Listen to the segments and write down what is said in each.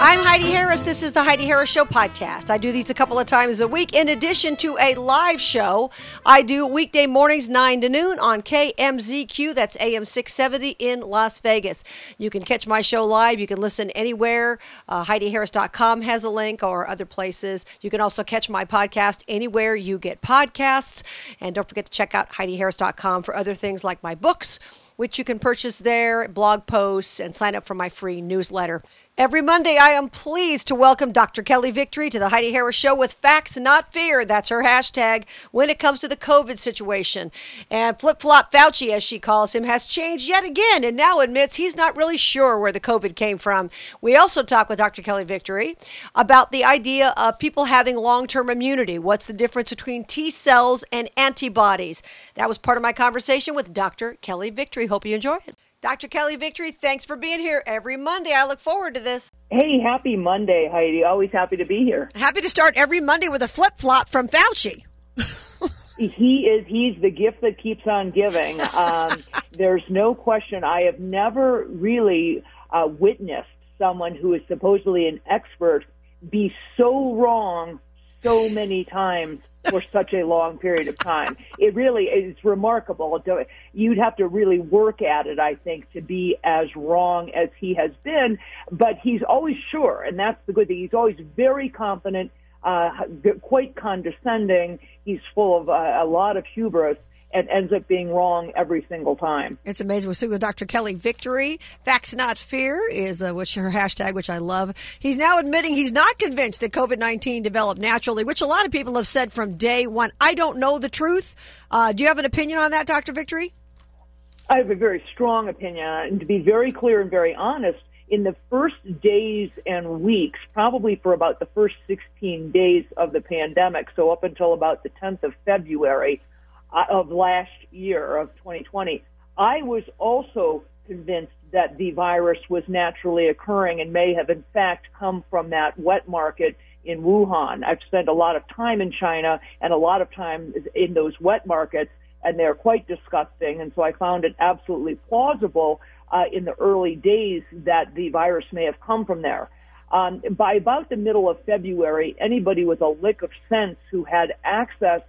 I'm Heidi Harris. This is the Heidi Harris Show podcast. I do these a couple of times a week in addition to a live show. I do weekday mornings 9 to noon on KMZQ. That's AM 670 in Las Vegas. You can catch my show live. You can listen anywhere. Uh, HeidiHarris.com has a link or other places. You can also catch my podcast anywhere you get podcasts. And don't forget to check out HeidiHarris.com for other things like my books which you can purchase there, blog posts, and sign up for my free newsletter. Every Monday, I am pleased to welcome Dr. Kelly Victory to the Heidi Harris Show with facts, not fear. That's her hashtag when it comes to the COVID situation. And Flip Flop Fauci, as she calls him, has changed yet again and now admits he's not really sure where the COVID came from. We also talk with Dr. Kelly Victory about the idea of people having long term immunity. What's the difference between T cells and antibodies? That was part of my conversation with Dr. Kelly Victory. Hope you enjoy it. Dr. Kelly Victory, thanks for being here every Monday. I look forward to this. Hey, happy Monday, Heidi. Always happy to be here. Happy to start every Monday with a flip flop from Fauci. he is he's the gift that keeps on giving. Um, there's no question. I have never really uh, witnessed someone who is supposedly an expert be so wrong so many times for such a long period of time. It really is remarkable. You'd have to really work at it, I think, to be as wrong as he has been. But he's always sure, and that's the good thing. He's always very confident, uh, quite condescending. He's full of uh, a lot of hubris and ends up being wrong every single time. It's amazing. We're speaking with Dr. Kelly Victory. Facts Not Fear is uh, which her hashtag, which I love. He's now admitting he's not convinced that COVID 19 developed naturally, which a lot of people have said from day one. I don't know the truth. Uh, do you have an opinion on that, Dr. Victory? I have a very strong opinion. And to be very clear and very honest, in the first days and weeks, probably for about the first 16 days of the pandemic, so up until about the 10th of February, of last year of 2020, I was also convinced that the virus was naturally occurring and may have in fact come from that wet market in Wuhan. I've spent a lot of time in China and a lot of time in those wet markets and they're quite disgusting. And so I found it absolutely plausible uh, in the early days that the virus may have come from there. Um, by about the middle of February, anybody with a lick of sense who had access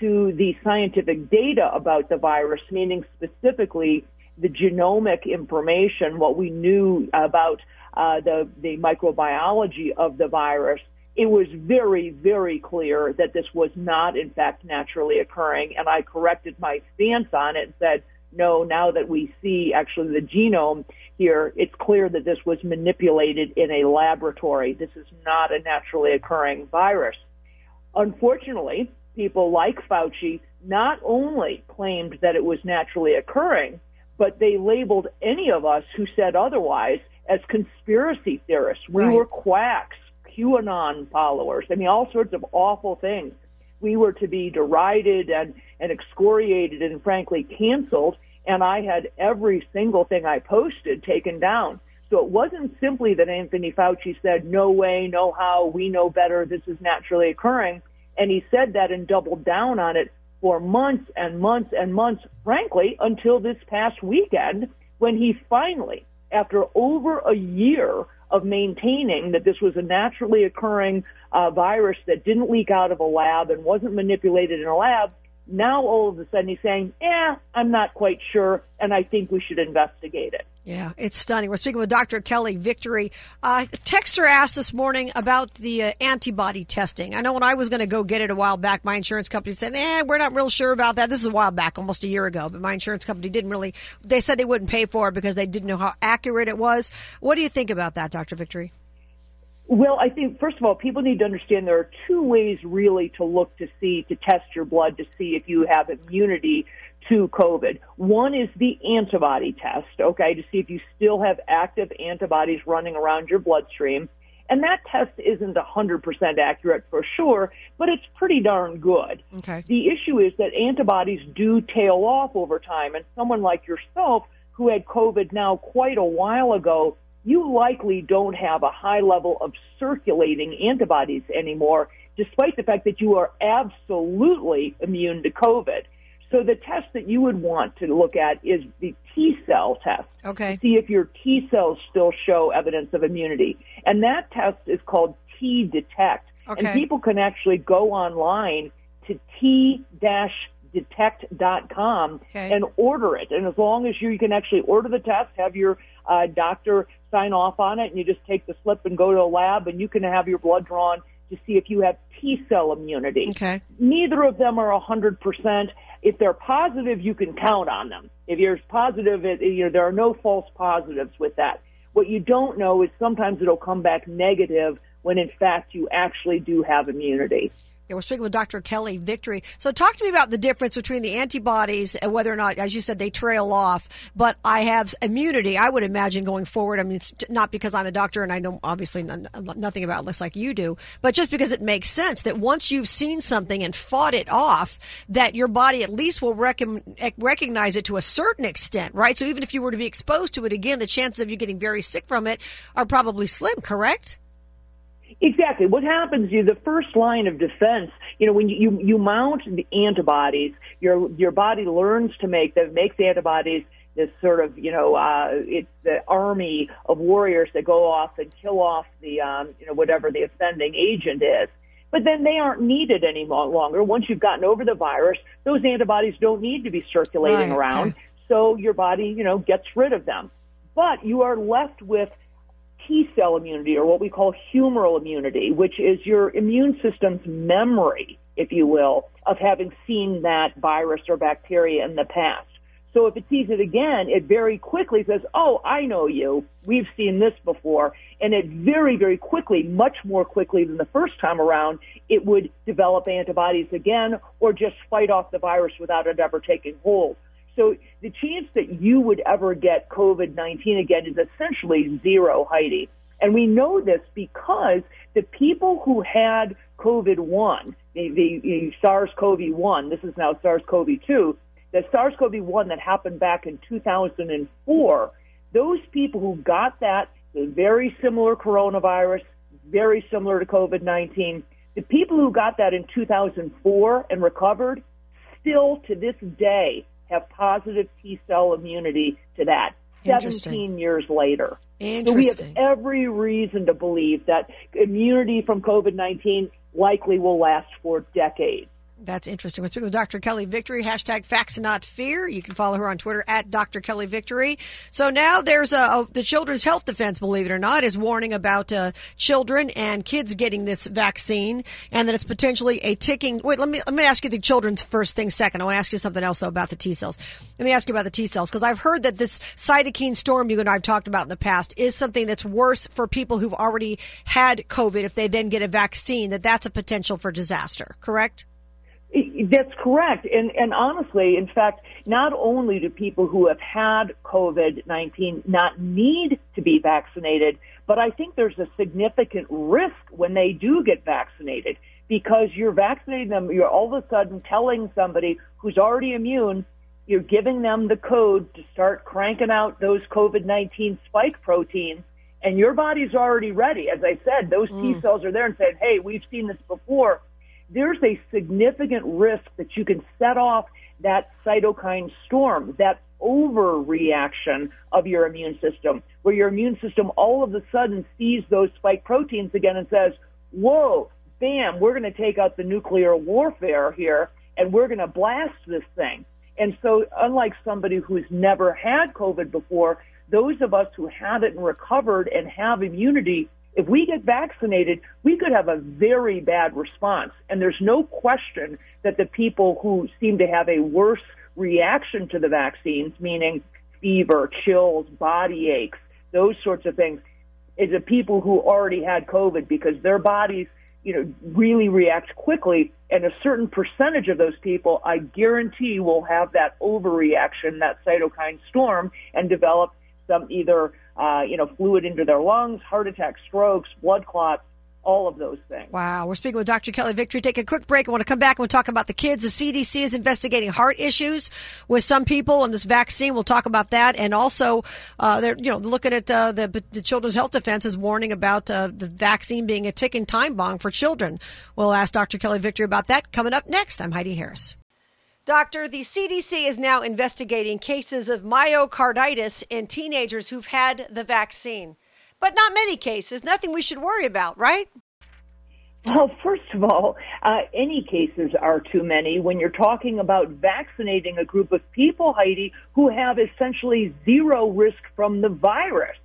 to the scientific data about the virus, meaning specifically the genomic information, what we knew about uh, the, the microbiology of the virus, it was very, very clear that this was not, in fact, naturally occurring. And I corrected my stance on it and said, no, now that we see actually the genome here, it's clear that this was manipulated in a laboratory. This is not a naturally occurring virus. Unfortunately, people like Fauci not only claimed that it was naturally occurring, but they labeled any of us who said otherwise as conspiracy theorists. We right. were quacks, QAnon followers. I mean, all sorts of awful things. We were to be derided and, and excoriated and frankly canceled. And I had every single thing I posted taken down. So it wasn't simply that Anthony Fauci said, no way, no how, we know better, this is naturally occurring. And he said that and doubled down on it for months and months and months, frankly, until this past weekend when he finally, after over a year of maintaining that this was a naturally occurring uh, virus that didn't leak out of a lab and wasn't manipulated in a lab, now all of a sudden he's saying, "Yeah, I'm not quite sure, and I think we should investigate it." Yeah, it's stunning. We're speaking with Dr. Kelly Victory. Uh, texter asked this morning about the uh, antibody testing. I know when I was going to go get it a while back, my insurance company said, "Eh, we're not real sure about that." This is a while back, almost a year ago, but my insurance company didn't really. They said they wouldn't pay for it because they didn't know how accurate it was. What do you think about that, Dr. Victory? Well, I think first of all, people need to understand there are two ways really to look to see to test your blood to see if you have immunity to COVID. One is the antibody test, okay, to see if you still have active antibodies running around your bloodstream. And that test isn't 100% accurate for sure, but it's pretty darn good. Okay. The issue is that antibodies do tail off over time, and someone like yourself who had COVID now quite a while ago, you likely don't have a high level of circulating antibodies anymore, despite the fact that you are absolutely immune to COVID. So the test that you would want to look at is the T cell test. Okay. To see if your T cells still show evidence of immunity. And that test is called T detect. Okay. And people can actually go online to T detect.com Okay. and order it. And as long as you, you can actually order the test, have your uh, doctor sign off on it, and you just take the slip and go to a lab, and you can have your blood drawn to see if you have T cell immunity. Okay. Neither of them are 100%. If they're positive, you can count on them. If you're positive, it, you know, there are no false positives with that. What you don't know is sometimes it'll come back negative when in fact you actually do have immunity. Yeah, we're speaking with Dr. Kelly Victory. So talk to me about the difference between the antibodies and whether or not, as you said, they trail off. But I have immunity. I would imagine going forward. I mean, it's not because I'm a doctor and I know obviously nothing about it, looks like you do, but just because it makes sense that once you've seen something and fought it off, that your body at least will rec- eh, recognize it to a certain extent, right? So even if you were to be exposed to it again, the chances of you getting very sick from it are probably slim, correct? Exactly. What happens is the first line of defense, you know, when you, you, you mount the antibodies, your, your body learns to make that makes the antibodies this sort of, you know, uh, it's the army of warriors that go off and kill off the, um, you know, whatever the offending agent is. But then they aren't needed any longer. Once you've gotten over the virus, those antibodies don't need to be circulating Right, around. okay. So your body, you know, gets rid of them. But you are left with Cell immunity or what we call humoral immunity, which is your immune system's memory, if you will, of having seen that virus or bacteria in the past. So if it sees it again, it very quickly says, Oh, I know you. We've seen this before. And it very, very quickly, much more quickly than the first time around, it would develop antibodies again or just fight off the virus without it ever taking hold. So the chance that you would ever get COVID-19 again is essentially zero, Heidi. And we know this because the people who had COVID-1, the, the, the SARS-CoV-1, this is now SARS-CoV-2, the SARS-CoV-1 that happened back in 2004, those people who got that, very similar coronavirus, very similar to COVID-19, the people who got that in 2004 and recovered, still to this day have positive T cell immunity to that. 17 years later. So we have every reason to believe that immunity from COVID-19 likely will last for decades. That's interesting. We're speaking with Dr. Kelly Victory, hashtag facts not fear. You can follow her on Twitter at Dr. Kelly Victory. So now there's a, a- the Children's Health Defense, believe it or not, is warning about uh, children and kids getting this vaccine and that it's potentially a ticking. Wait, let me, let me ask you the children's first thing second. I want to ask you something else though about the T cells. Let me ask you about the T cells because I've heard that this cytokine storm you and I have talked about in the past is something that's worse for people who've already had COVID if they then get a vaccine, that that's a potential for disaster, correct? That's correct. And, and honestly, in fact, not only do people who have had COVID-19 not need to be vaccinated, but I think there's a significant risk when they do get vaccinated because you're vaccinating them, you're all of a sudden telling somebody who's already immune, you're giving them the code to start cranking out those COVID-19 spike proteins and your body's already ready. As I said, those T mm. cells are there and said, hey, we've seen this before there's a significant risk that you can set off that cytokine storm, that overreaction of your immune system, where your immune system all of a sudden sees those spike proteins again and says, whoa, bam, we're going to take out the nuclear warfare here and we're going to blast this thing. And so unlike somebody who's never had COVID before, those of us who have it and recovered and have immunity if we get vaccinated, we could have a very bad response. And there's no question that the people who seem to have a worse reaction to the vaccines, meaning fever, chills, body aches, those sorts of things, is the people who already had COVID because their bodies, you know, really react quickly. And a certain percentage of those people, I guarantee, will have that overreaction, that cytokine storm, and develop some either uh, you know, fluid into their lungs, heart attacks, strokes, blood clots, all of those things. Wow. We're speaking with Dr. Kelly Victory. Take a quick break. I want to come back and we'll talk about the kids. The CDC is investigating heart issues with some people and this vaccine. We'll talk about that. And also, uh, they're, you know, looking at, uh, the, the Children's Health Defense is warning about, uh, the vaccine being a ticking time bomb for children. We'll ask Dr. Kelly Victory about that coming up next. I'm Heidi Harris. Doctor, the CDC is now investigating cases of myocarditis in teenagers who've had the vaccine. But not many cases, nothing we should worry about, right? Well, first of all, uh, any cases are too many when you're talking about vaccinating a group of people, Heidi, who have essentially zero risk from the virus.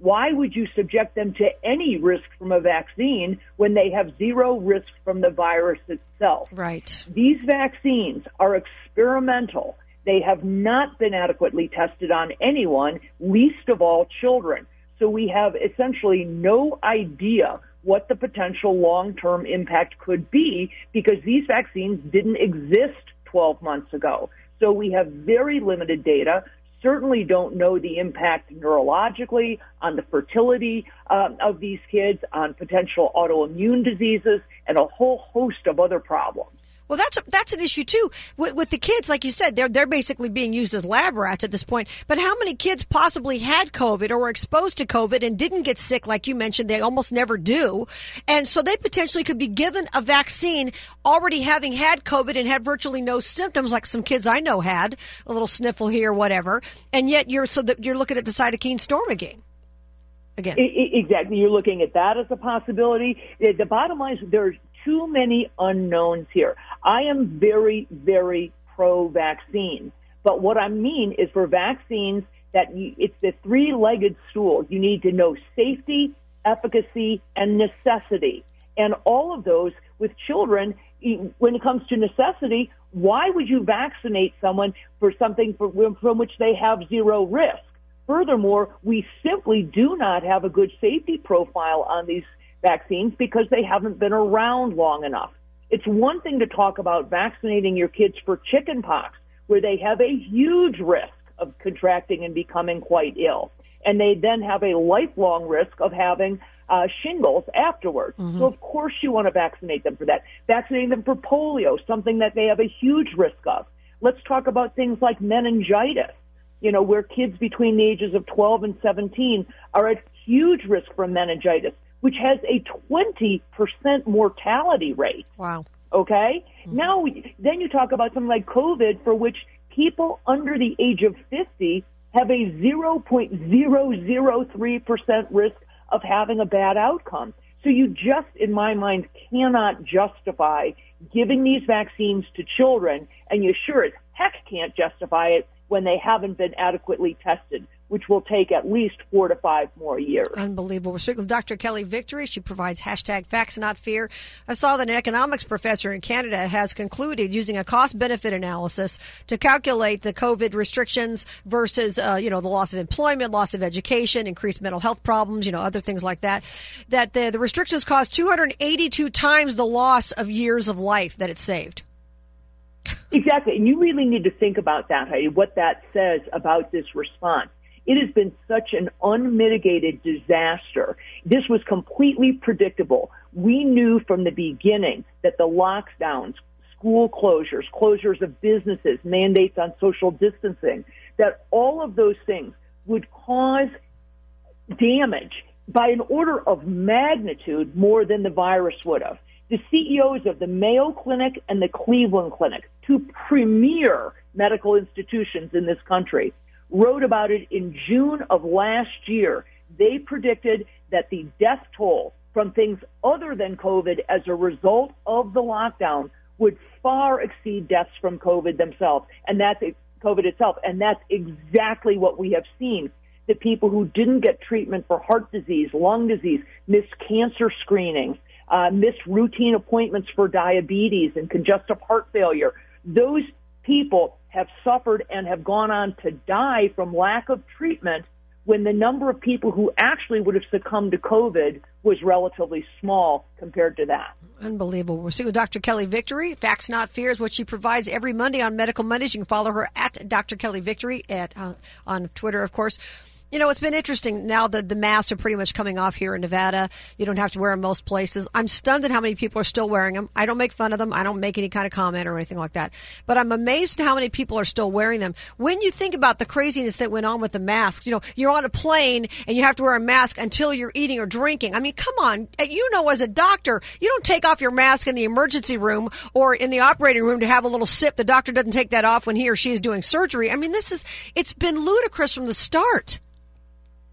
Why would you subject them to any risk from a vaccine when they have zero risk from the virus itself? Right. These vaccines are experimental. They have not been adequately tested on anyone, least of all children. So we have essentially no idea what the potential long-term impact could be because these vaccines didn't exist 12 months ago. So we have very limited data. Certainly don't know the impact neurologically on the fertility um, of these kids, on potential autoimmune diseases, and a whole host of other problems. Well, that's a, that's an issue too with, with the kids. Like you said, they're they're basically being used as lab rats at this point. But how many kids possibly had COVID or were exposed to COVID and didn't get sick? Like you mentioned, they almost never do, and so they potentially could be given a vaccine already having had COVID and had virtually no symptoms, like some kids I know had a little sniffle here, whatever. And yet you're so that you're looking at the cytokine storm again. Again. Exactly. You're looking at that as a possibility. The bottom line is there's too many unknowns here. I am very, very pro vaccine. But what I mean is for vaccines that you, it's the three legged stool. You need to know safety, efficacy, and necessity. And all of those with children, when it comes to necessity, why would you vaccinate someone for something for, from which they have zero risk? Furthermore, we simply do not have a good safety profile on these vaccines because they haven't been around long enough. It's one thing to talk about vaccinating your kids for chickenpox, where they have a huge risk of contracting and becoming quite ill. And they then have a lifelong risk of having uh, shingles afterwards. Mm-hmm. So of course you want to vaccinate them for that. Vaccinating them for polio, something that they have a huge risk of. Let's talk about things like meningitis. You know, where kids between the ages of 12 and 17 are at huge risk from meningitis which has a 20% mortality rate. Wow. Okay? Mm-hmm. Now, then you talk about something like COVID, for which people under the age of 50 have a 0.003% risk of having a bad outcome. So you just, in my mind, cannot justify giving these vaccines to children, and you sure as heck can't justify it when they haven't been adequately tested which will take at least four to five more years. Unbelievable. We're speaking with Dr. Kelly Victory. She provides hashtag facts not fear. I saw that an economics professor in Canada has concluded using a cost benefit analysis to calculate the COVID restrictions versus, uh, you know, the loss of employment, loss of education, increased mental health problems, you know, other things like that, that the, the restrictions cost 282 times the loss of years of life that it saved. Exactly. And you really need to think about that, Heidi, what that says about this response. It has been such an unmitigated disaster. This was completely predictable. We knew from the beginning that the lockdowns, school closures, closures of businesses, mandates on social distancing, that all of those things would cause damage by an order of magnitude more than the virus would have. The CEOs of the Mayo Clinic and the Cleveland Clinic, two premier medical institutions in this country, wrote about it in June of last year. They predicted that the death toll from things other than COVID as a result of the lockdown would far exceed deaths from COVID themselves. And that's COVID itself. And that's exactly what we have seen. The people who didn't get treatment for heart disease, lung disease, missed cancer screenings, uh, missed routine appointments for diabetes and congestive heart failure. Those people have suffered and have gone on to die from lack of treatment when the number of people who actually would have succumbed to COVID was relatively small compared to that. Unbelievable. We're seeing Dr. Kelly Victory. Facts Not Fears, what she provides every Monday on Medical Mondays. You can follow her at Dr. Kelly Victory at uh, on Twitter, of course. You know, it's been interesting now that the masks are pretty much coming off here in Nevada. You don't have to wear them most places. I'm stunned at how many people are still wearing them. I don't make fun of them. I don't make any kind of comment or anything like that. But I'm amazed at how many people are still wearing them. When you think about the craziness that went on with the masks, you know, you're on a plane and you have to wear a mask until you're eating or drinking. I mean, come on. You know, as a doctor, you don't take off your mask in the emergency room or in the operating room to have a little sip. The doctor doesn't take that off when he or she is doing surgery. I mean, this is, it's been ludicrous from the start.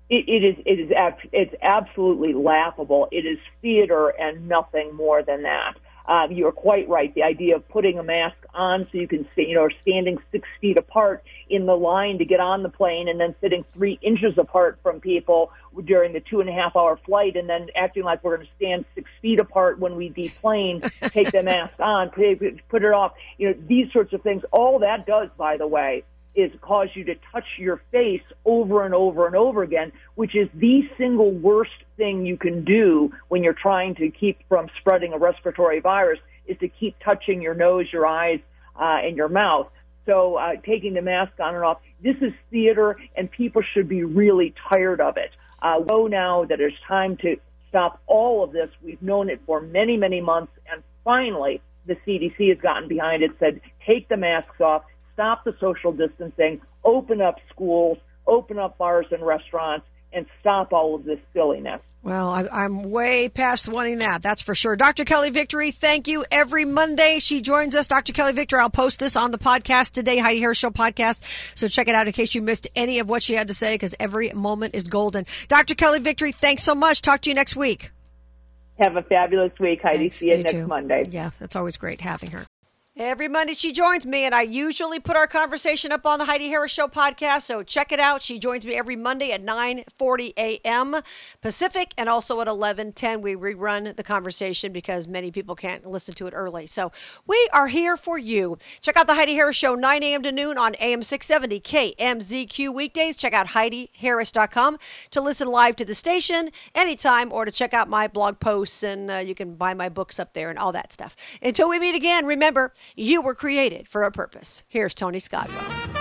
It, it is it is it's absolutely laughable. It is theater and nothing more than that. Um, you're quite right. The idea of putting a mask on so you can see, you know, standing six feet apart in the line to get on the plane and then sitting three inches apart from people during the two and a half hour flight and then acting like we're going to stand six feet apart when we deplane, take the mask on, put it off. You know, these sorts of things. All that does, by the way, is cause you to touch your face over and over and over again, which is the single worst thing you can do when you're trying to keep from spreading a respiratory virus is to keep touching your nose, your eyes, uh, and your mouth. So uh, taking the mask on and off, this is theater, and people should be really tired of it. Uh, know now that it's time to stop all of this. We've known it for many, many months, and finally, the CDC has gotten behind it, said take the masks off, stop the social distancing, open up schools, open up bars and restaurants, and stop all of this silliness. Well, I, am way past wanting that. That's for sure. Dr. Kelly Victory, thank you. Every Monday she joins us. Dr. Kelly Victory, I'll post this on the podcast today, Heidi Harris Show podcast. So check it out in case you missed any of what she had to say because every moment is golden. Dr. Kelly Victory, thanks so much. Talk to you next week. Have a fabulous week, Heidi. Thanks, See you next too. Monday. Yeah, that's always great having her. Every Monday she joins me, and I usually put our conversation up on the Heidi Harris Show podcast. So check it out. She joins me every Monday at 9:40 a.m. Pacific, and also at 11:10 we rerun the conversation because many people can't listen to it early. So we are here for you. Check out the Heidi Harris Show 9 a.m. to noon on AM 670 KMZQ weekdays. Check out HeidiHarris.com to listen live to the station anytime, or to check out my blog posts, and uh, you can buy my books up there and all that stuff. Until we meet again, remember. You were created for a purpose. Here's Tony Scottwell.